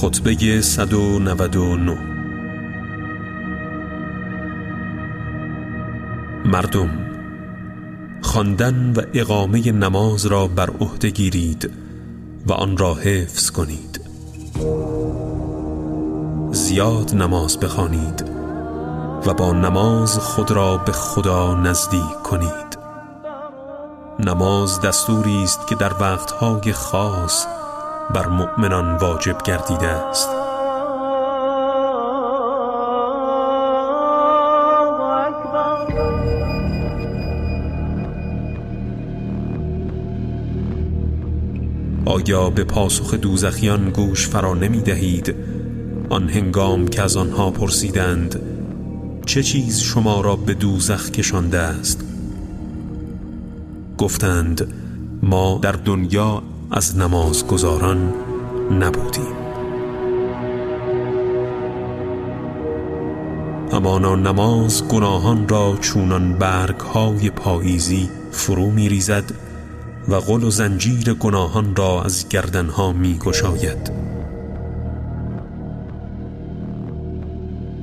خطبه 199 مردم خواندن و اقامه نماز را بر عهده گیرید و آن را حفظ کنید. زیاد نماز بخوانید و با نماز خود را به خدا نزدیک کنید. نماز دستوری است که در وقتهای خاص بر مؤمنان واجب گردیده است. آیا به پاسخ دوزخیان گوش فرا نمی دهید آن هنگام که از آنها پرسیدند چه چیز شما را به دوزخ کشانده است؟ گفتند ما در دنیا از نماز گذاران نبودیم. همانا نماز گناهان را چونان برگ های پاییزی فرو می ریزد و غل و زنجیر گناهان را از گردنها می گشاید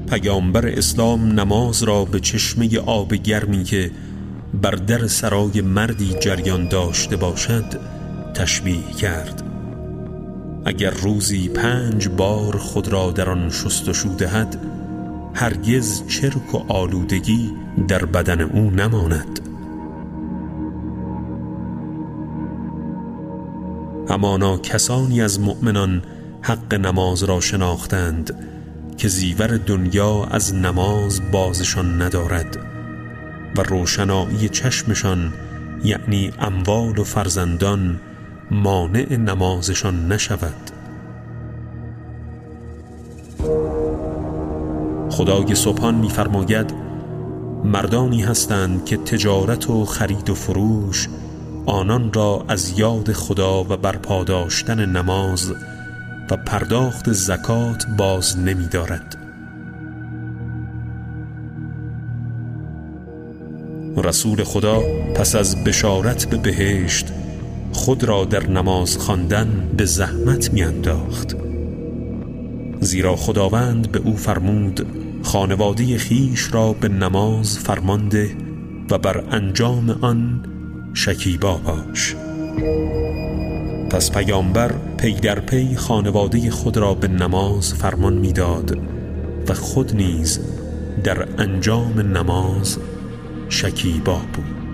پیامبر اسلام نماز را به چشمه آب گرمی که بر در سرای مردی جریان داشته باشد تشبیه کرد. اگر روزی پنج بار خود را در آن شستشو دهد هرگز چرک و آلودگی در بدن او نماند. همانا کسانی از مؤمنان حق نماز را شناختند که زیور دنیا از نماز بازشان ندارد و روشنایی چشمشان یعنی اموال و فرزندان مانع نمازشان نشود. خدای سبحان میفرماید مردانی هستند که تجارت و خرید و فروش آنان را از یاد خدا و برپاداشتن نماز و پرداخت زکات باز نمی دارد رسول خدا پس از بشارت به بهشت خود را در نماز خواندن به زحمت میانداخت. زیرا خداوند به او فرمود خانواده خیش را به نماز فرمانده و بر انجام آن شکیبا باش. پس پیامبر پی در پی خانواده خود را به نماز فرمان می‌داد و خود نیز در انجام نماز شکیبا بود.